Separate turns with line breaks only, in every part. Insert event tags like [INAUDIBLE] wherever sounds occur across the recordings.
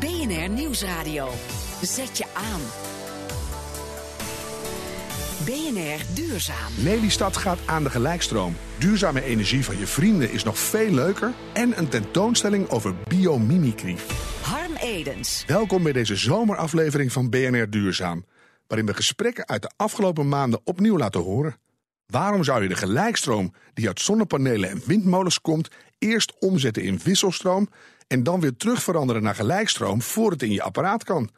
BNR Nieuwsradio. Zet je aan. BNR Duurzaam.
Lelystad gaat aan de gelijkstroom. Duurzame energie van je vrienden is nog veel leuker. En een tentoonstelling over biomimicry.
Harm Edens.
Welkom bij deze zomeraflevering van BNR Duurzaam. Waarin we gesprekken uit de afgelopen maanden opnieuw laten horen. Waarom zou je de gelijkstroom die uit zonnepanelen en windmolens komt... eerst omzetten in wisselstroom en dan weer terug veranderen naar gelijkstroom... voor het in je apparaat kan?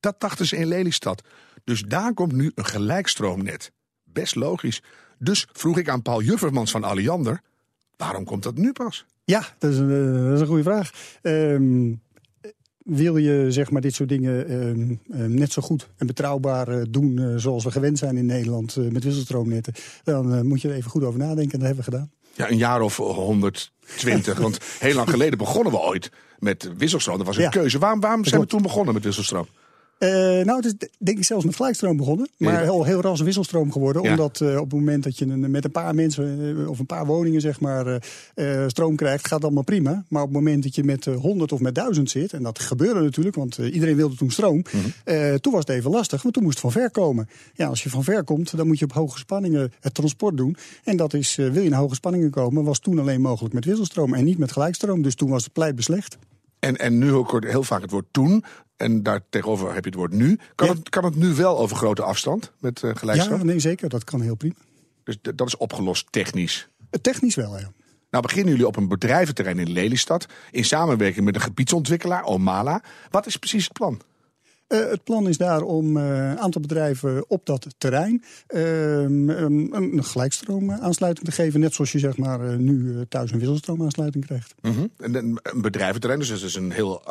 Dat dachten ze in Lelystad. Dus daar komt nu een gelijkstroomnet. Best logisch. Dus vroeg ik aan Paul Juffermans van Alliander... waarom komt dat nu pas?
Ja, dat is een, eh, dat is een goede vraag. Ehm, wil je zeg maar, dit soort dingen ehm, ehm, net zo goed en betrouwbaar eh, doen... eh, zoals we gewend zijn in Nederland eh, met wisselstroomnetten... dan moet je er even goed over nadenken en dat hebben we gedaan.
Ja, een jaar of 120. want [LAUGHS] heel lang geleden begonnen we ooit met wisselstroom. Dat was een
Ja.
keuze. Waarom, waarom zijn we toen begonnen met wisselstroom?
Eh, nou, het is denk ik zelfs met gelijkstroom begonnen. Maar
Ja.
heel, heel ras wisselstroom geworden.
Ja.
Omdat eh, op het moment dat je een, met een paar mensen eh, of een paar woningen zeg maar, stroom krijgt, gaat allemaal prima. Maar op het moment dat je met 100 of met 1000 zit, en dat gebeurde natuurlijk, want iedereen wilde toen stroom.
Mhm.
toen was het even lastig, want toen moest het van ver komen. Ja, als je van ver komt, dan moet je op hoge spanningen het transport doen. En dat is, wil je naar hoge spanningen komen, was toen alleen mogelijk met wisselstroom en niet met gelijkstroom. Dus toen was het pleit beslecht.
En, en nu hoor ik heel vaak het woord toen. En daar tegenover heb je het woord nu. Kan,
Ja.
het, kan het nu wel over grote afstand met eh
Ja, nee, zeker. Dat kan heel prima.
Dus dat is opgelost technisch.
Eh, Technisch wel, ja.
Nou beginnen jullie op een bedrijventerrein in Lelystad. In samenwerking met een gebiedsontwikkelaar, Omala. Wat is precies het plan?
Eh, het plan is daar om eh, een aantal bedrijven op dat terrein ehm, een, gelijkstroomaansluiting te geven. Net zoals je zeg maar, eh, nu thuis een wisselstroomaansluiting krijgt.
En een, bedrijventerrein, dus dat is een heel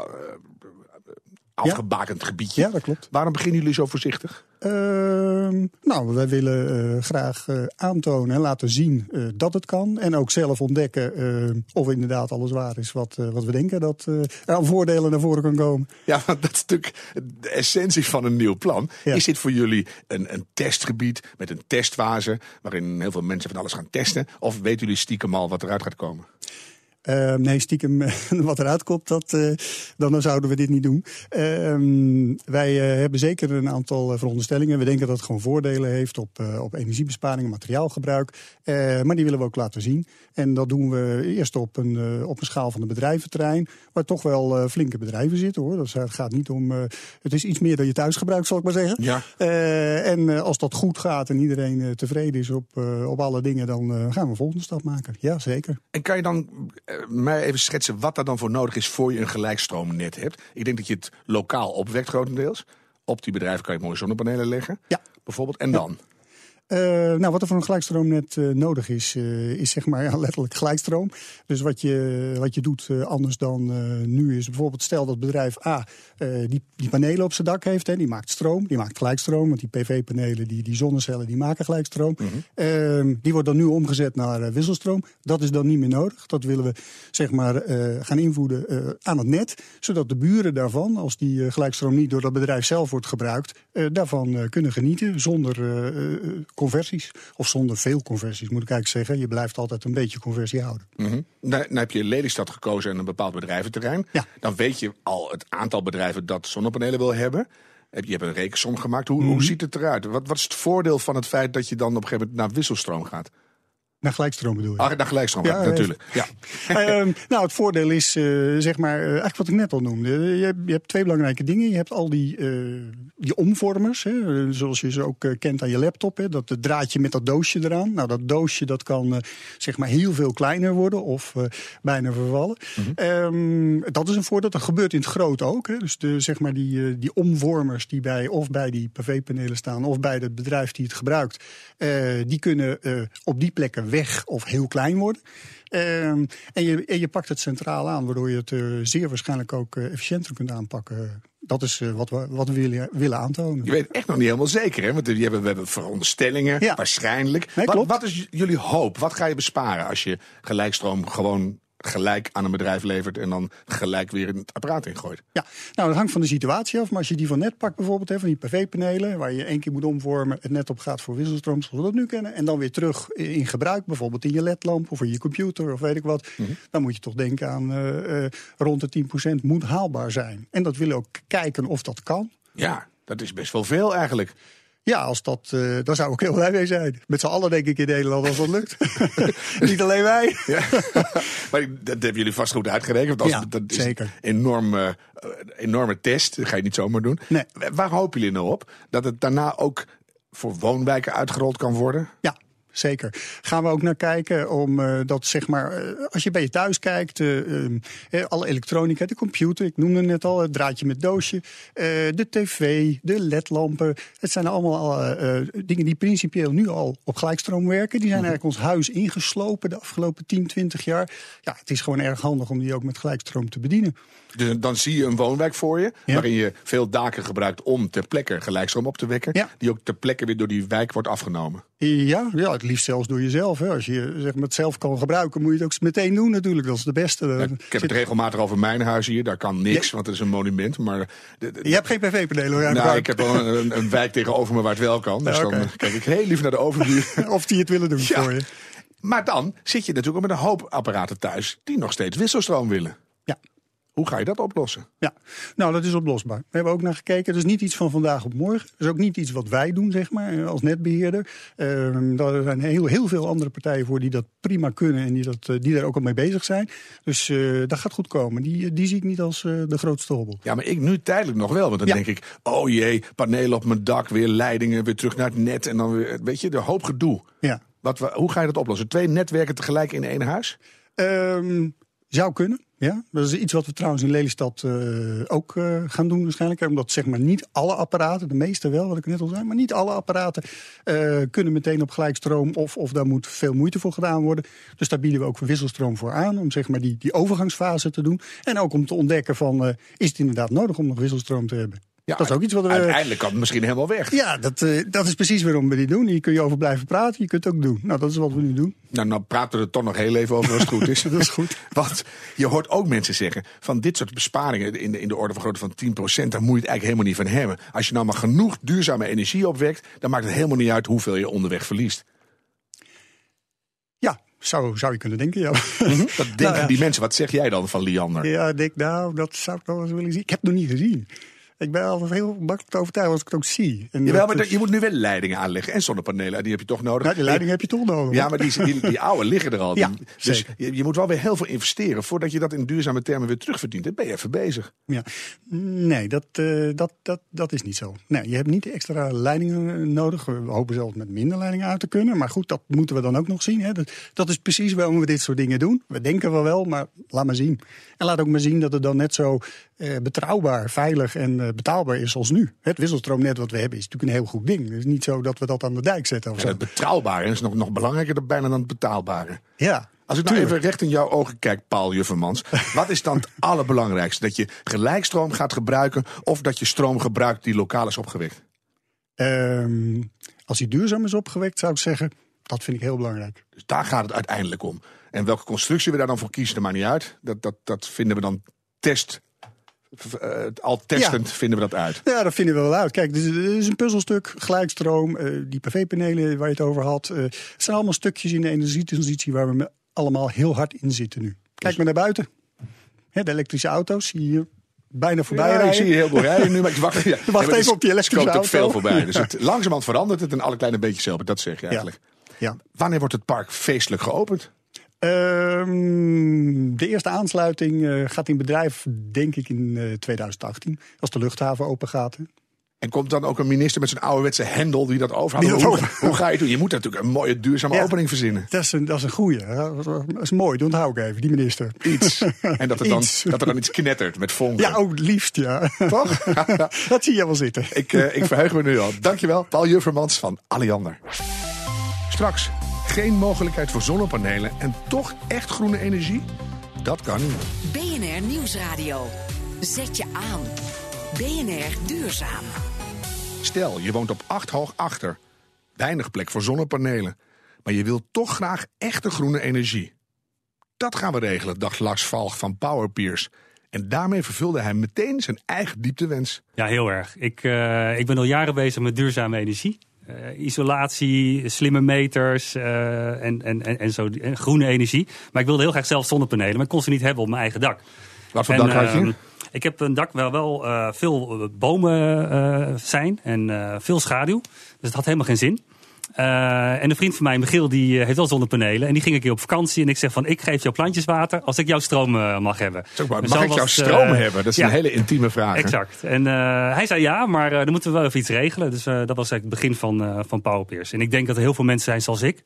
afgebakend gebiedje.
Ja, dat klopt.
Waarom beginnen jullie zo voorzichtig?
Ehm, nou, wij willen eh, graag eh, aantonen en laten zien eh, dat het kan. En ook zelf ontdekken of inderdaad alles waar is wat, wat we denken. Dat er aan voordelen naar voren kan komen.
Ja, want dat is natuurlijk de essentie van een nieuw plan.
Ja.
Is dit voor jullie een, een testgebied met een testfase... waarin heel veel mensen van alles gaan testen? Of weten jullie stiekem al wat eruit gaat komen?
Eh, nee, stiekem [LAUGHS] wat eruit komt, dat, eh, dan, zouden we dit niet doen. Ehm, wij eh, hebben zeker een aantal eh, veronderstellingen. We denken dat het gewoon voordelen heeft op, op energiebesparing en materiaalgebruik. Maar die willen we ook laten zien. En dat doen we eerst op een, op een schaal van de bedrijventerrein. Waar toch wel flinke bedrijven zitten hoor. Dus het gaat niet om. het is iets meer dan je thuis gebruikt, zal ik maar zeggen.
Ja.
En als dat goed gaat en iedereen tevreden is op, op alle dingen, dan gaan we een volgende stap maken. Ja, zeker.
En kan je dan mij even schetsen wat er dan voor nodig is... voor je een gelijkstroomnet hebt? Ik denk dat je het lokaal opwekt grotendeels. Op die bedrijven kan je mooie zonnepanelen leggen.
Ja.
Bijvoorbeeld. En dan?
Eh, nou, wat er voor een gelijkstroomnet eh, nodig is, eh, is zeg maar ja, [LAUGHS] letterlijk gelijkstroom. Dus wat je, wat je doet anders dan nu is bijvoorbeeld stel dat bedrijf A die, die panelen op zijn dak heeft. Hè, die maakt stroom, die maakt gelijkstroom. Want die PV-panelen, die, die zonnecellen, die maken gelijkstroom. Ehm, die wordt dan nu omgezet naar wisselstroom. Dat is dan niet meer nodig. Dat willen we zeg maar gaan invoeden eh, aan het net. Zodat de buren daarvan, als die gelijkstroom niet door dat bedrijf zelf wordt gebruikt, daarvan kunnen genieten zonder conversies. Of zonder veel conversies, moet ik eigenlijk zeggen. Je blijft altijd een beetje conversie houden.
Nou, nou heb je Lelystad gekozen en een bepaald bedrijventerrein.
Ja.
Dan weet je al het aantal bedrijven dat zonnepanelen wil hebben. Heb- Je hebt een rekensom gemaakt. Hoe,
Mhm.
hoe ziet het eruit? Wat, wat is het voordeel van het feit dat je dan op een gegeven moment naar wisselstroom gaat?
Naar gelijkstroom bedoel je?
Ah, naar gelijkstroom,
Ja,
natuurlijk. Ja. [LAUGHS]
Ehm, nou, het voordeel is, eh, zeg maar, eh, eigenlijk wat ik net al noemde. Je, hebt- je hebt twee belangrijke dingen. Je hebt al die, eh, die omvormers, hè, eh, zoals je ze ook eh, kent aan je laptop. Hè, dat draadje met dat doosje eraan. Nou, dat doosje dat kan eh, zeg maar heel veel kleiner worden of eh, bijna vervallen. Ehm, dat is een voordeel. Dat gebeurt in het groot ook. Hè. Dus de, zeg maar die, eh, die omvormers die bij, of bij die PV-panelen staan of bij het bedrijf die het gebruikt, eh, die kunnen eh, op die plekken weg of heel klein worden. Ehm, en, je, en je pakt het centraal aan, waardoor je het eh, zeer waarschijnlijk ook eh, efficiënter kunt aanpakken. Dat is eh, wat we, wat we willen, willen aantonen.
Je weet echt nog niet helemaal zeker, hè? Want we hebben, we hebben veronderstellingen,
Ja.
waarschijnlijk.
Nee,
wat,
klopt.
wat is jullie hoop? Wat ga je besparen als je gelijkstroom gewoon gelijk aan een bedrijf levert en dan gelijk weer in het apparaat ingooit.
Ja, nou dat hangt van de situatie af. Maar als je die van net pakt bijvoorbeeld, hè, van die PV-panelen, waar je één keer moet omvormen, het net op gaat voor wisselstroom, zoals we dat nu kennen, en dan weer terug in gebruik, bijvoorbeeld in je ledlamp of in je computer of weet ik wat, dan moet je toch denken aan eh, eh, rond de 10% moet haalbaar zijn. En dat willen ook kijken of dat kan.
Ja, dat is best wel veel eigenlijk.
Ja, als dat, eh daar zou ik heel blij mee zijn. Met z'n allen denk ik in Nederland als dat lukt. [LAUGHS] [LAUGHS] Niet alleen wij.
Ja. [LAUGHS] maar dat hebben jullie vast goed uitgerekend. Want als,
Ja,
dat is
zeker.
Een enorme, eh, enorme test. Dat ga je niet zomaar doen.
Nee.
Waar hopen jullie nou op? Dat het daarna ook voor woonwijken uitgerold kan worden?
Ja, zeker. Gaan we ook naar kijken om eh, dat zeg maar, eh, als je bij je thuis kijkt, eh, alle elektronica, de computer, ik noemde net al, het draadje met doosje, de tv, de ledlampen. Het zijn allemaal dingen die principieel nu al op gelijkstroom werken. Die zijn
Mhm.
eigenlijk ons huis ingeslopen de afgelopen 10, 20 jaar. Ja, het is gewoon erg handig om die ook met gelijkstroom te bedienen.
Dus dan zie je een woonwijk voor je,
Ja.
waarin je veel daken gebruikt om ter plekke gelijkstroom op te wekken.
Ja.
Die ook ter plekke weer door die wijk wordt afgenomen.
Ja, ja, het liefst zelfs door jezelf. Hè. Als je zeg maar, het zelf kan gebruiken, moet je het ook meteen doen natuurlijk. Dat is de beste.
Ja, ik heb het regelmatig over mijn huis hier. Daar kan niks, want het is een monument. Maar de- de-
Je hebt geen PV-panelen
nou,
gebruikt.
ik heb wel een, een wijk tegenover me waar het wel kan. Dus dan kijk ik heel lief naar de overbuur. [LAUGHS]
Of die het willen doen voor je.
Maar dan zit je natuurlijk ook met een hoop apparaten thuis die nog steeds wisselstroom willen. Hoe ga je dat oplossen?
Ja, nou dat is oplosbaar. We hebben ook naar gekeken. Dat is niet iets van vandaag op morgen. Dat is ook niet iets wat wij doen, zeg maar, eh, als netbeheerder. Ehm daar zijn heel, heel veel andere partijen voor die dat prima kunnen en die, dat, eh, die daar ook al mee bezig zijn. Dus eh, dat gaat goed komen. Die, die zie ik niet als de grootste hobbel.
Ja, maar ik nu tijdelijk nog wel. Want dan
Ja.
denk ik, oh jee, panelen op mijn dak, weer leidingen, weer terug naar het net. En dan weer, weet je, de hoop gedoe.
Ja.
Wat, we- hoe ga je dat oplossen? Twee netwerken tegelijk in één huis?
Ehm, zou kunnen, ja. Dat is iets wat we trouwens in Lelystad eh, ook eh, gaan doen waarschijnlijk. Omdat zeg maar niet alle apparaten, de meeste wel, wat ik net al zei... maar niet alle apparaten eh, kunnen meteen op gelijkstroom... Of, of daar moet veel moeite voor gedaan worden. Dus daar bieden we ook wisselstroom voor aan... om zeg maar die, die overgangsfase te doen. En ook om te ontdekken van, is het inderdaad nodig om nog wisselstroom te hebben?
Ja,
dat is ook iets wat we...
Uiteindelijk kan het misschien helemaal weg.
Ja, dat, eh, dat is precies waarom we die doen. Hier kun je over blijven praten, je kunt het ook doen. Nou, dat is wat we nu doen.
Nou, nou praten we er toch nog heel even over als het goed is. [LAUGHS]
Dat is goed.
Want je hoort ook mensen zeggen van dit soort besparingen in de, in de orde van grootte van 10%, daar moet je het eigenlijk helemaal niet van hebben. Als je nou maar genoeg duurzame energie opwekt, dan maakt het helemaal niet uit hoeveel je onderweg verliest.
Ja, zou, zou je kunnen denken, ja.
Dat denken
Nou ja.
die mensen. Wat zeg jij dan van Liander?
Ja, ik denk, nou, dat zou ik nog wel eens willen zien. Ik heb het nog niet gezien. Ik ben altijd heel makkelijk te overtuigen als ik het ook zie. En
Jawel, maar je moet nu wel leidingen aanleggen en zonnepanelen. Die heb je toch nodig.
Nou, die leiding heb je toch nodig.
Ja, maar die, die, die oude liggen er al.
Ja,
dus je, je moet wel weer heel veel investeren voordat je dat in duurzame termen weer terugverdient. Dan ben je even bezig.
Ja. Nee, dat, eh, dat, dat, dat is niet zo. Nee, je hebt niet extra leidingen eh, nodig. We hopen zelfs met minder leidingen uit te kunnen. Maar goed, dat moeten we dan ook nog zien. Hè. Dat, dat is precies waarom we dit soort dingen doen. We denken wel wel, maar laat maar zien. En laat ook maar zien dat het dan net zo eh, betrouwbaar, veilig en eh, betaalbaar is als nu. Het wisselstroomnet wat we hebben is natuurlijk een heel goed ding. Het is niet zo dat we dat aan de dijk zetten of
het betrouwbare is nog, nog belangrijker dan bijna dan het betaalbare.
Ja,
Als ik nou even recht in jouw ogen kijk, Paul Juffermans. [LAUGHS] wat is dan het allerbelangrijkste? Dat je gelijkstroom gaat gebruiken of dat je stroom gebruikt die lokaal is opgewekt?
Ehm, als die duurzaam is opgewekt, zou ik zeggen, dat vind ik heel belangrijk.
Dus daar gaat het uiteindelijk om. En welke constructie we daar dan voor kiezen, dat maakt niet uit. Dat, dat, dat vinden we dan test. Eh, al testend vinden we dat uit.
Ja, dat vinden we wel uit. Kijk, dit is, dit is een puzzelstuk, gelijkstroom, eh, die PV-panelen waar je het over had. eh, het zijn allemaal stukjes in de energietransitie waar we allemaal heel hard in zitten nu. Kijk maar naar buiten. Hè, de elektrische auto's zie je hier bijna voorbij
Ja, ik zie je heel veel rijden nu, maar ik wacht, [LAUGHS] ja.
Wacht
maar
even op die elektrische
komt ook veel
auto.
voorbij. Dus [LAUGHS] het, langzamerhand verandert het en alle kleine beetjes helpen. Dat zeg je eigenlijk.
Ja.
Wanneer wordt het park feestelijk geopend?
Ehm, de eerste aansluiting eh, gaat in bedrijf, denk ik, in eh, 2018. Als de luchthaven open gaat. hè.
En komt dan ook een minister met zijn ouderwetse hendel die dat
dat
Hoe,
over-
hoe ga je het doen? Je moet natuurlijk een mooie duurzame
Ja.
opening verzinnen.
Dat is een, dat is een goeie. Dat is mooi, die onthoud ik even, die minister.
Iets. [LAUGHS] En dat er, dan,
Iets.
dat er dan iets knettert met vonken.
Ja, ook het liefst, ja.
Toch? [LAUGHS]
dat zie je wel zitten.
ik, eh, ik verheug me nu al. Dankjewel, Paul Juffermans van Alliander. Straks geen mogelijkheid voor zonnepanelen en toch echt groene energie? Dat kan niet.
BNR Nieuwsradio. Zet je aan. BNR Duurzaam.
Stel, je woont op 8 hoog achter. Weinig plek voor zonnepanelen. Maar je wilt toch graag echte groene energie. Dat gaan we regelen, dacht Lars Valg van Powerpeers. En daarmee vervulde hij meteen zijn eigen dieptewens.
Ja, heel erg. Ik, uh, ik ben al jaren bezig met duurzame energie. Uh, isolatie, slimme meters uh, en, en, en, zo, en groene energie. Maar ik wilde heel graag zelf zonnepanelen, maar ik kon ze niet hebben op mijn eigen dak.
Wat voor en, dak had je?
Uh, ik heb een dak waar wel veel bomen zijn en veel schaduw. Dus het had helemaal geen zin. Uh, en een vriend van mij, Michiel, die uh, heeft wel zonnepanelen. En die ging een keer op vakantie. En ik zeg van, ik geef jouw plantjes water als ik jouw stroom uh, mag hebben.
Maar, dus mag ik was, jouw stroom hebben? Dat is ja, een hele intieme vraag.
Exact. En hij zei ja, maar dan moeten we wel even iets regelen. Dus dat was eigenlijk het begin van, van Powerpeers. En ik denk dat er heel veel mensen zijn zoals ik.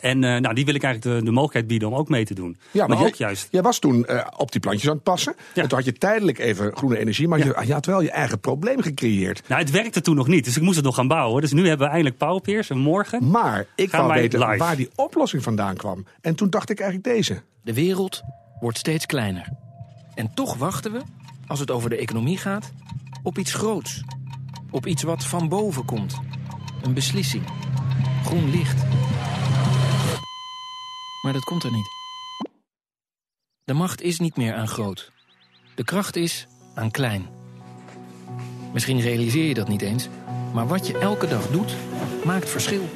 En uh, nou, die wil ik eigenlijk de, de, mogelijkheid bieden om ook mee te doen.
Ja, maar, maar ook jij, juist. Jij was toen uh, op die plantjes aan het passen. Ja. En toen had je tijdelijk even groene energie. Maar ja. je, je, had wel je eigen probleem gecreëerd.
Nou, het werkte toen nog niet. Dus ik moest het nog gaan bouwen. Dus nu hebben we eindelijk Powerpeers. En morgen
Maar ik wou weten live. waar die oplossing vandaan kwam. En toen dacht ik eigenlijk deze.
De wereld wordt steeds kleiner. En toch wachten we, als het over de economie gaat, op iets groots. Op iets wat van boven komt. Een beslissing. Groen licht. Maar dat komt er niet. De macht is niet meer aan groot. De kracht is aan klein. Misschien realiseer je dat niet eens, maar wat je elke dag doet, maakt verschil.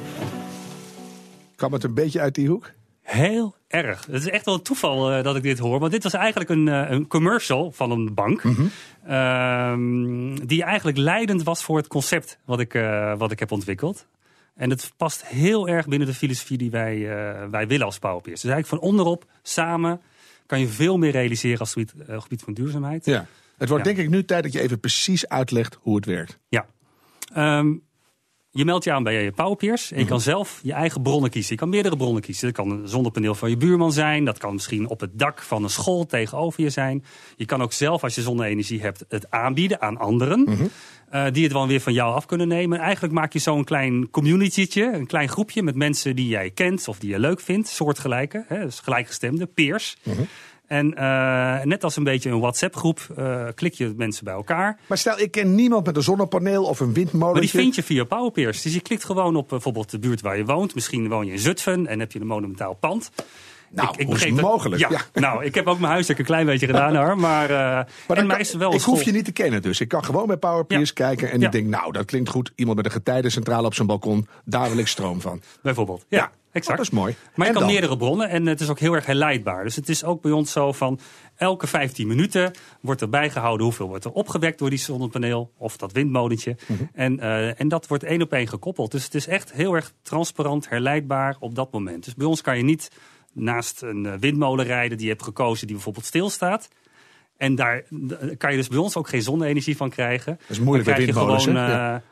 Kwam het een beetje uit die hoek?
Heel erg. Het is echt wel een toeval uh, dat ik dit hoor. Want dit was eigenlijk een, uh, een commercial van een bank. Mm -hmm. uh, die eigenlijk leidend was voor het concept wat ik, uh, wat ik heb ontwikkeld. En het past heel erg binnen de filosofie die wij, uh, wij willen als Powerpeers. Dus eigenlijk van onderop, samen, kan je veel meer realiseren als het gebied, uh, gebied van duurzaamheid.
Ja. Het wordt ja. denk ik nu tijd dat je even precies uitlegt hoe het werkt.
Ja. Um, je meldt je aan bij je Powerpeers en je kan zelf je eigen bronnen kiezen. Je kan meerdere bronnen kiezen. Dat kan een zonnepaneel van je buurman zijn. Dat kan misschien op het dak van een school tegenover je zijn. Je kan ook zelf, als je zonne-energie hebt, het aanbieden aan anderen. Mm -hmm. uh, die het dan weer van jou af kunnen nemen. En eigenlijk maak je zo'n klein communitytje, een klein groepje met mensen die jij kent of die je leuk vindt. Soortgelijke, hè, dus gelijkgestemde, peers. Mm -hmm. En uh, net als een beetje een WhatsApp-groep uh, klik je mensen bij elkaar.
Maar stel, ik ken niemand met een zonnepaneel of een windmolen.
Maar die vind je via Powerpeers. Dus je klikt gewoon op bijvoorbeeld de buurt waar je woont. Misschien woon je in Zutphen en heb je een monumentaal pand.
Nou, ik, ik hoe is het mogelijk?
Ja, ja, Nou, ik heb ook mijn huiswerk een klein beetje gedaan hoor. Maar, uh,
maar en is wel ik school. hoef je niet te kennen dus. Ik kan gewoon bij Powerpeers ja. kijken en ik denk, nou, dat klinkt goed. Iemand met een getijdencentrale op zijn balkon, daar wil ik stroom van.
Bijvoorbeeld, ja. Exact.
Oh, dat is mooi.
Maar je kan meerdere bronnen en het is ook heel erg herleidbaar. Dus het is ook bij ons zo van elke 15 minuten wordt er bijgehouden hoeveel wordt er opgewekt door die zonnepaneel of dat windmolentje. Mm -hmm. en, uh, en dat wordt één op één gekoppeld. Dus het is echt heel erg transparant, herleidbaar op dat moment. Dus bij ons kan je niet naast een windmolen rijden die je hebt gekozen die bijvoorbeeld stilstaat. En daar kan je dus bij ons ook geen zonne-energie van krijgen.
Dat is moeilijk bij windmolens,
gewoon, uh, ja.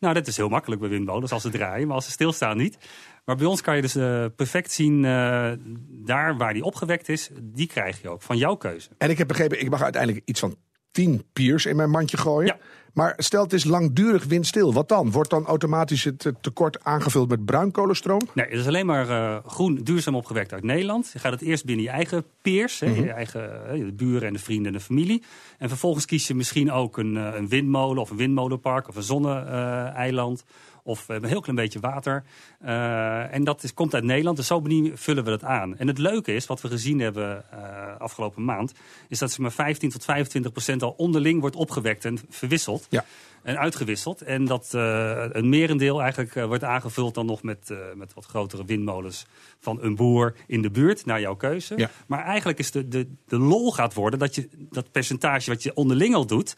Nou, dat is heel makkelijk bij windmolens als ze draaien, maar als ze stilstaan niet. Maar bij ons kan je dus uh, perfect zien, uh, daar waar die opgewekt is, die krijg je ook van jouw keuze.
En ik heb begrepen, ik mag uiteindelijk iets van 10 piers in mijn mandje gooien.
Ja.
Maar stel het is langdurig windstil, wat dan? Wordt dan automatisch het tekort aangevuld met bruinkolenstroom?
Nee, het is alleen maar uh, groen duurzaam opgewekt uit Nederland. Je gaat het eerst binnen je eigen peers, mm -hmm. hè, je eigen de buren en de vrienden en de familie. En vervolgens kies je misschien ook een, een windmolen of een windmolenpark of een zonne-eiland. Of een heel klein beetje water. Uh, en dat is, komt uit Nederland. Dus zo vullen we dat aan. En het leuke is, wat we gezien hebben uh, afgelopen maand... is dat ze maar 15 tot 25 procent al onderling wordt opgewekt en verwisseld.
Ja.
En uitgewisseld. En dat uh, een merendeel eigenlijk wordt aangevuld dan nog met, met wat grotere windmolens van een boer in de buurt, naar jouw keuze.
Ja.
Maar eigenlijk is de, de, de lol gaat worden dat je dat percentage wat je onderling al doet,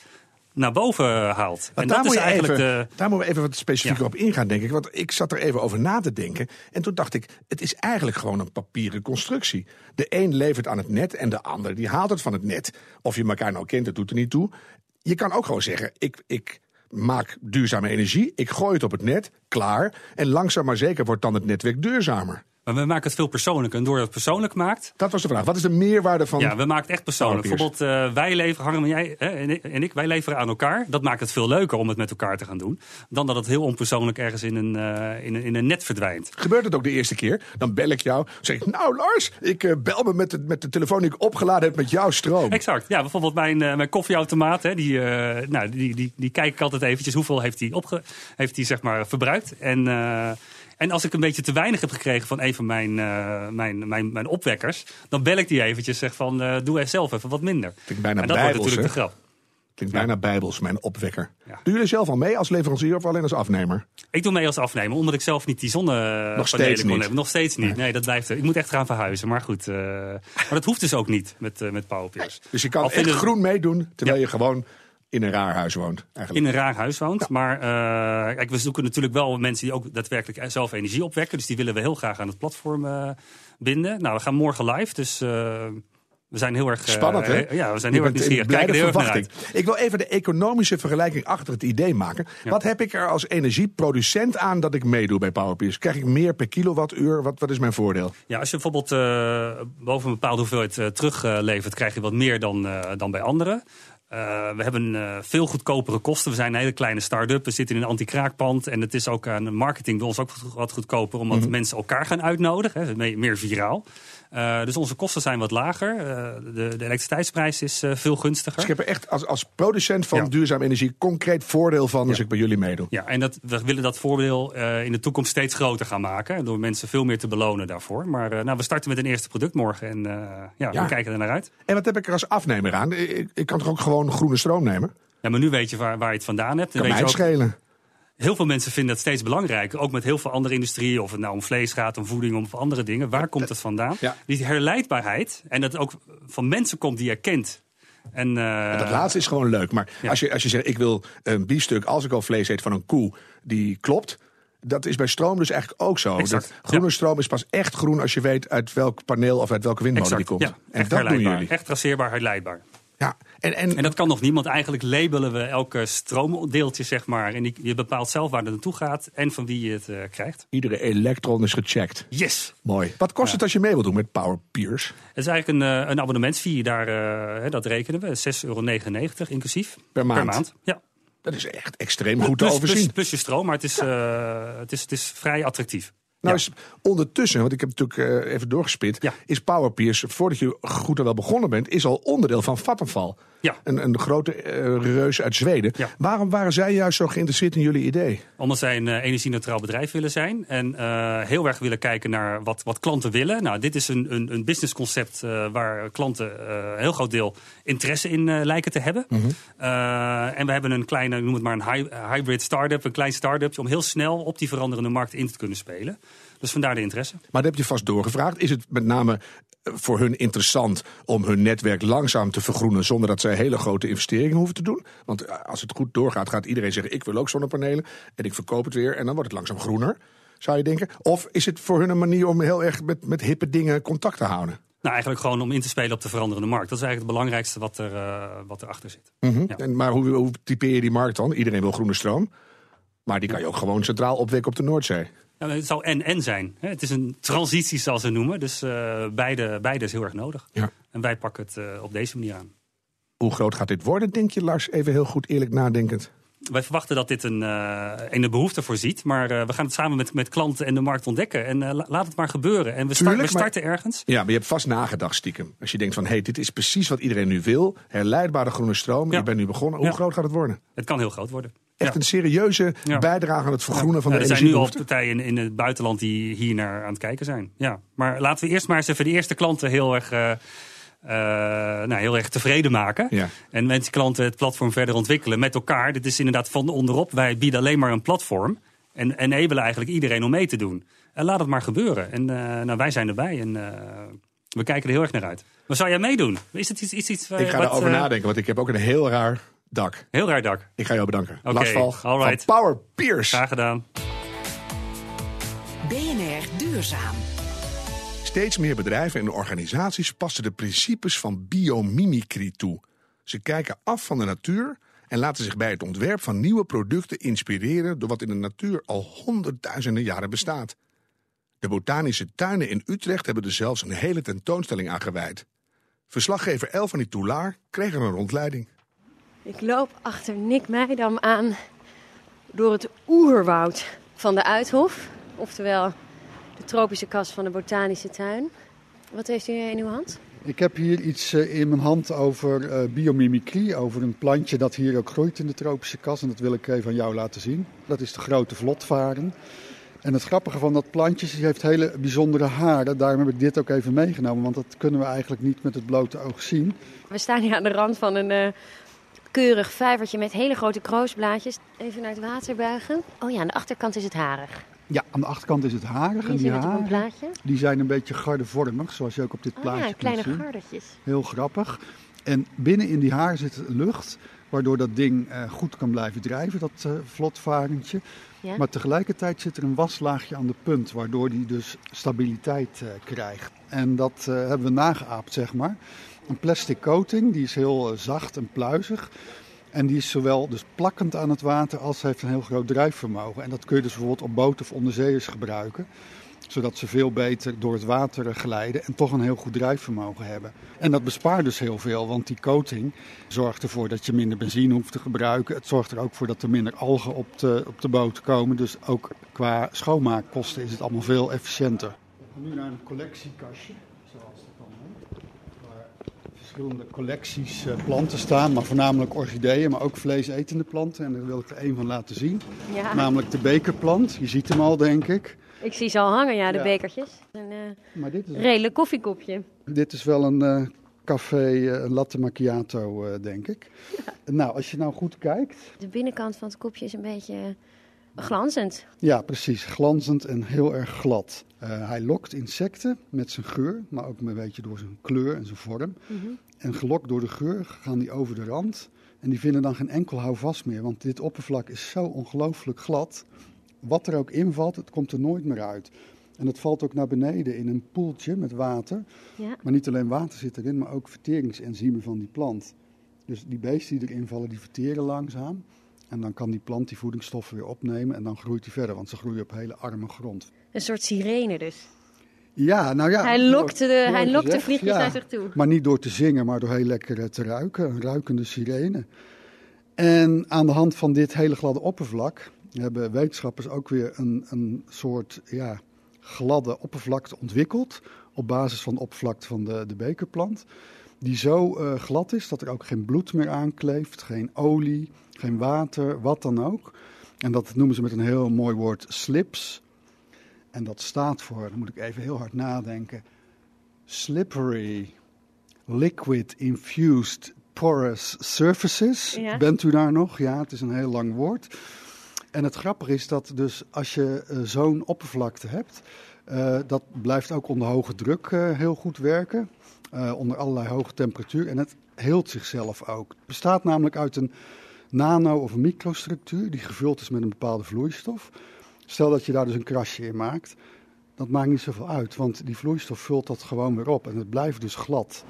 naar boven haalt.
En daar, dat is eigenlijk even, de... daar moeten we even wat specifieker ja. op ingaan, denk ik. Want ik zat er even over na te denken. En toen dacht ik, het is eigenlijk gewoon een papieren constructie. De een levert aan het net en de ander die haalt het van het net. Of je elkaar nou kent, dat doet er niet toe. Je kan ook gewoon zeggen, ik, ik maak duurzame energie, ik gooi het op het net, klaar. En langzaam maar zeker wordt dan het netwerk duurzamer.
Maar we maken het veel persoonlijker. En door het persoonlijk maakt...
Dat was de vraag. Wat is de meerwaarde van...
Ja, we maken het echt persoonlijk. Bijvoorbeeld, uh, wij leveren, Harm en jij hè, en ik, wij leveren aan elkaar. Dat maakt het veel leuker om het met elkaar te gaan doen. Dan dat het heel onpersoonlijk ergens in een, uh, in een, in een net verdwijnt.
Gebeurt het ook de eerste keer? Dan bel ik jou. zeg ik, nou Lars, ik uh, bel me met de, met de telefoon die ik opgeladen heb met jouw stroom.
Exact. Ja, bijvoorbeeld mijn, mijn koffieautomaat. Hè, die, nou, die, die, die kijk ik altijd eventjes. Hoeveel heeft hij, heeft hij zeg maar verbruikt? En... En als ik een beetje te weinig heb gekregen van een van mijn, uh, mijn, mijn, mijn opwekkers, dan bel ik die eventjes zeg van uh, doe er zelf even wat minder.
Bijna
en dat
bijbels,
wordt natuurlijk de grap.
Klinkt bijna bijbels, mijn opwekker.
Ja.
Doen jullie zelf al mee als leverancier of alleen als afnemer?
Ik doe mee als afnemer, omdat ik zelf niet die zonnepanelen
Nog steeds
kon
niet.
hebben. Nog steeds niet. Nee, dat blijft er. Ik moet echt gaan verhuizen. Maar goed, uh, maar dat hoeft dus ook niet met, uh, met Powerpeers.
Dus je kan echt
vinden-
groen meedoen, terwijl
Ja.
je gewoon in een raar huis woont. Eigenlijk.
in een raar huis woont. Maar eh, kijk, we zoeken natuurlijk wel mensen die ook daadwerkelijk zelf energie opwekken. Dus die willen we heel graag aan het platform eh, binden. Nou, we gaan morgen live, dus eh, we zijn heel erg...
Spannend, hè?
Ja, we zijn heel erg nieuwsgierig. Kijken heel
verwachting. Ik wil even de economische vergelijking achter het idee maken.
Ja.
Wat heb ik er als energieproducent aan dat ik meedoe bij Powerpeers? Krijg ik meer per kilowattuur? Wat, wat is mijn voordeel?
Ja, als je bijvoorbeeld boven een bepaalde hoeveelheid teruglevert, krijg je wat meer dan, dan bij anderen. Eh, we hebben eh, veel goedkopere kosten. We zijn een hele kleine start-up. We zitten in een anti-kraakpand. En het is ook aan de marketing bij ons ook wat goedkoper. Omdat
Mhm.
mensen elkaar gaan uitnodigen. Hè, meer viraal. Eh, dus onze kosten zijn wat lager. Eh, de, de elektriciteitsprijs is eh, veel gunstiger.
Dus ik heb er echt als, als producent van
Ja.
duurzame energie concreet voordeel van als
Ja.
ik bij jullie meedoe.
Ja, en dat, we willen dat voordeel in de toekomst steeds groter gaan maken. Door mensen veel meer te belonen daarvoor. Maar nou, we starten met een eerste product morgen. En ja,
Ja.
we kijken er naar uit.
En wat heb ik er als afnemer aan? Ik, ik kan toch ook gewoon groene stroom nemen?
Ja, maar nu weet je waar, waar je het vandaan hebt. Dan
Kan
weet
mij
je ook,
schelen.
Heel veel mensen vinden dat steeds belangrijker. Ook met heel veel andere industrieën. Of het nou om vlees gaat, om voeding, om andere dingen. Waar komt het vandaan?
Ja.
Die herleidbaarheid. En dat het ook van mensen komt die je kent. En, eh,
Dat laatste is gewoon leuk. Maar
Ja.
als, je, als je zegt, ik wil een biefstuk, als ik al vlees eet van een koe, die klopt. Dat is bij stroom dus eigenlijk ook zo.
Exact,
Dat groene
ja.
stroom is pas echt groen als je weet uit welk paneel of uit welke windmolen
exact,
die komt.
ja,
en dat doen jullie.
Echt traceerbaar, herleidbaar.
Ja. En, en,
En dat kan nog niemand. Eigenlijk labelen we elke stroomdeeltje, zeg maar. En die, je bepaalt zelf waar het naartoe gaat en van wie je het eh, krijgt.
iedere elektron is gecheckt.
Yes!
Mooi. Wat kost het als je mee wilt doen met Power Peers?
Het is eigenlijk een, eh, een abonnementsfee, daar, eh, hè, dat rekenen we. 6,99 euro inclusief.
Per maand.
Per maand, ja.
Dat is echt extreem goed te
Plus,
overzien.
plus, plus je stroom, maar het is, eh, het is, het is vrij attractief.
Nou
Ja.
is ondertussen, want ik heb natuurlijk eh, even doorgespit,
Ja.
is Powerpeers, voordat je goed en wel begonnen bent, is al onderdeel van Vattenfall.
Ja.
Een, een grote eh, reus uit Zweden.
Ja.
Waarom waren zij juist zo geïnteresseerd in jullie idee?
Omdat zij een eh, energie-neutraal bedrijf willen zijn. En heel erg willen kijken naar wat, wat klanten willen. Nou, dit is een, een, een businessconcept waar klanten een heel groot deel interesse in lijken te hebben.
Mhm.
En we hebben een kleine, noem het maar een hy- hybrid start-up, een klein start-up, om heel snel op die veranderende markt in te kunnen spelen. Dus vandaar de interesse.
Maar dat heb je vast doorgevraagd. Is het met name eh, voor hun interessant om hun netwerk langzaam te vergroenen zonder dat zij hele grote investeringen hoeven te doen? Want eh, als het goed doorgaat, gaat iedereen zeggen: ik wil ook zonnepanelen en ik verkoop het weer en dan wordt het langzaam groener. Zou je denken? Of is het voor hun een manier om heel erg met, met hippe dingen contact te houden?
Nou, eigenlijk gewoon om in te spelen op de veranderende markt. Dat is eigenlijk het belangrijkste wat, er, eh, wat erachter zit.
Mhm.
Ja.
En, maar hoe, hoe typeer je die markt dan? Iedereen wil groene stroom. Maar die kan je ook gewoon centraal opwekken op de Noordzee.
Het zou en-en zijn. Het is een transitie, zoals ze noemen. Dus eh, beide, beide is heel erg nodig.
Ja.
En wij pakken het eh, op deze manier aan.
Hoe groot gaat dit worden, denk je, Lars? Even heel goed eerlijk nadenkend.
Wij verwachten dat dit een, eh een behoefte voorziet. Maar we gaan het samen met, met klanten en de markt ontdekken. En la- laat het maar gebeuren. En we, start-
Tuurlijk,
we starten ergens.
Ja, maar je hebt vast nagedacht stiekem. Als je denkt van, hé, hey, dit is precies wat iedereen nu wil. Herleidbare groene stroom.
Ja.
Je bent nu begonnen. Hoe
Ja.
groot gaat het worden?
Het kan heel groot worden.
Echt een serieuze bijdrage aan het vergroenen van de
er zijn nu al partijen in, het buitenland die hier naar aan het kijken zijn. Ja. Maar laten we eerst maar eens even de eerste klanten heel erg, eh, eh, nou, heel erg tevreden maken.
Ja.
En met die klanten het platform verder ontwikkelen met elkaar. Dit is inderdaad van onderop. Wij bieden alleen maar een platform. En enabelen eigenlijk iedereen om mee te doen. En laat het maar gebeuren. En eh, nou, wij zijn erbij. En we kijken er heel erg naar uit. Maar zou jij meedoen? Is het iets, iets, iets
Ik ga
wat,
erover nadenken, want ik heb ook een heel raar dak.
Heel raar dak.
Ik ga jou bedanken.
Oké,
Lars
alright.
van Power Peers.
Graag gedaan.
BNR Duurzaam.
Steeds meer bedrijven en organisaties passen de principes van biomimicry toe. Ze kijken af van de natuur en laten zich bij het ontwerp van nieuwe producten inspireren door wat in de natuur al honderdduizenden jaren bestaat. De botanische tuinen in Utrecht hebben er zelfs een hele tentoonstelling aan gewijd. Verslaggever Elfanie Toulaar kreeg er een rondleiding.
Ik loop achter Nick Meidam aan door het oerwoud van de Uithof. Oftewel de tropische kas van de botanische tuin. Wat heeft u in uw hand?
Ik heb hier iets eh, in mijn hand over eh, biomimicry, over een plantje dat hier ook groeit in de tropische kas. En dat wil ik even aan jou laten zien. Dat is de grote vlotvaren. En het grappige van dat plantje is, die heeft hele bijzondere haren. Daarom heb ik dit ook even meegenomen, want dat kunnen we eigenlijk niet met het blote oog zien.
We staan hier aan de rand van een uh, keurig vijvertje met hele grote kroosblaadjes. Even naar het water buigen. Oh ja, aan de achterkant is het harig.
Ja, aan de achterkant is het harig.
en die haren,
die zijn een beetje gardevormig, zoals je ook op dit plaatje oh, ja,
kleine
zien.
gardertjes.
Heel grappig. En binnen in die haar zit lucht, waardoor dat ding uh, goed kan blijven drijven, dat uh, vlotvarentje. Ja? Maar tegelijkertijd zit er een waslaagje aan de punt, waardoor die dus stabiliteit uh, krijgt. En dat hebben we nageaapt, zeg maar. Een plastic coating, die is heel zacht en pluizig. En die is zowel dus plakkend aan het water als heeft een heel groot drijfvermogen. En dat kun je dus bijvoorbeeld op boten of onderzeeërs gebruiken. Zodat ze veel beter door het water glijden en toch een heel goed drijfvermogen hebben. En dat bespaart dus heel veel, want die coating zorgt ervoor dat je minder benzine hoeft te gebruiken. Het zorgt er ook voor dat er minder algen op de, op de boot komen. Dus ook qua schoonmaakkosten is het allemaal veel efficiënter. We gaan nu naar een collectiekastje verschillende collecties uh, planten staan, maar voornamelijk orchideeën, maar ook vleesetende planten. En daar wil ik er één van laten zien. Ja. Namelijk de bekerplant. Je ziet hem al, denk ik.
Ik zie ze al hangen, ja, de bekertjes. Een uh, maar dit is redelijk koffiekopje.
Dit is wel een uh, café, een latte macchiato, denk ik. Ja. Nou, als je nou goed kijkt...
De binnenkant van het kopje is een beetje Glanzend.
Ja, precies. Glanzend en heel erg glad. Uh, hij lokt insecten met zijn geur, maar ook een beetje door zijn kleur en zijn vorm. Mhm. En gelokt door de geur gaan die over de rand. En die vinden dan geen enkel houvast meer, want dit oppervlak is zo ongelooflijk glad. Wat er ook invalt, het komt er nooit meer uit. En het valt ook naar beneden in een poeltje met water. Ja. Maar niet alleen water zit erin, maar ook verteringsenzymen van die plant. Dus die beesten die erin vallen, die verteren langzaam. En dan kan die plant die voedingsstoffen weer opnemen en dan groeit hij verder, want ze groeien op hele arme grond.
Een soort sirene dus.
Ja, nou ja.
Hij lokte de, hij lokte vliegjes naar zich toe.
Maar niet door te zingen, maar door heel lekker te ruiken. Een ruikende sirene. En aan de hand van dit hele gladde oppervlak hebben wetenschappers ook weer een, een soort ja, gladde oppervlakte ontwikkeld. Op basis van de oppervlakte van de, de bekerplant. Die zo uh, glad is dat er ook geen bloed meer aankleeft, geen olie, geen water, wat dan ook. En dat noemen ze met een heel mooi woord slips. En dat staat voor, dan moet ik even heel hard nadenken, slippery, liquid infused porous surfaces. Bent u daar nog? Ja, het is een heel lang woord. En het grappige is dat dus als je uh, zo'n oppervlakte hebt, uh, dat blijft ook onder hoge druk heel goed werken. Onder allerlei hoge temperatuur. En het heelt zichzelf ook. Het bestaat namelijk uit een nano- of een microstructuur die gevuld is met een bepaalde vloeistof. Stel dat je daar dus een krasje in maakt, dat maakt niet zoveel uit, want die vloeistof vult dat gewoon weer op en het blijft dus glad.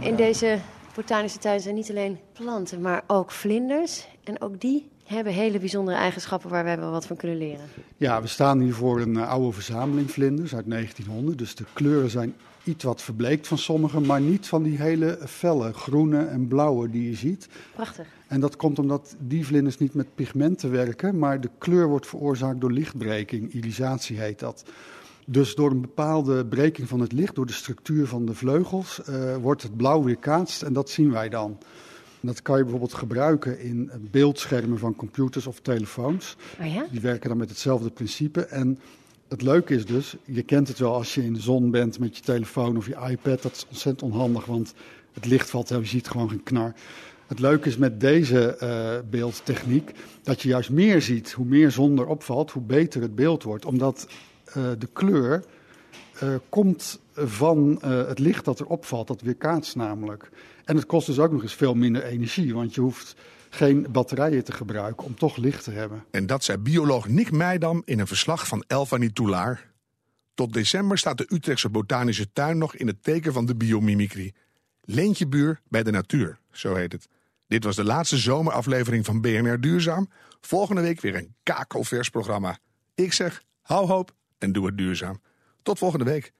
In deze botanische tuin zijn niet alleen planten, maar ook vlinders. En ook die hebben hele bijzondere eigenschappen waar wij wel wat van kunnen leren.
Ja, we staan hier voor een uh, oude verzameling vlinders uit 1900. Dus de kleuren zijn iets wat verbleekt van sommige, maar niet van die hele felle groene en blauwe die je ziet.
Prachtig.
En dat komt omdat die vlinders niet met pigmenten werken, maar de kleur wordt veroorzaakt door lichtbreking. Irisatie heet dat. Dus door een bepaalde breking van het licht, door de structuur van de vleugels, uh, wordt het blauw weerkaatst en dat zien wij dan. Dat kan je bijvoorbeeld gebruiken in beeldschermen van computers of telefoons.
Oh ja?
Die werken dan met hetzelfde principe. En het leuke is dus, je kent het wel als je in de zon bent met je telefoon of je iPad. Dat is ontzettend onhandig, want het licht valt, je ziet gewoon geen knar. Het leuke is met deze uh, beeldtechniek dat je juist meer ziet. Hoe meer zon er opvalt, hoe beter het beeld wordt. Omdat uh, de kleur uh, komt van het licht dat er opvalt, dat weerkaatst namelijk. En het kost dus ook nog eens veel minder energie, want je hoeft geen batterijen te gebruiken om toch licht te hebben.
En dat zei bioloog Nick Meidam in een verslag van Elva Nitoulaar. Tot december staat de Utrechtse botanische tuin nog in het teken van de biomimicry. Leentjebuur bij de natuur, zo heet het. Dit was de laatste zomeraflevering van BNR Duurzaam. Volgende week weer een kakelvers programma. Ik zeg, hou hoop en doe het duurzaam. Tot volgende week.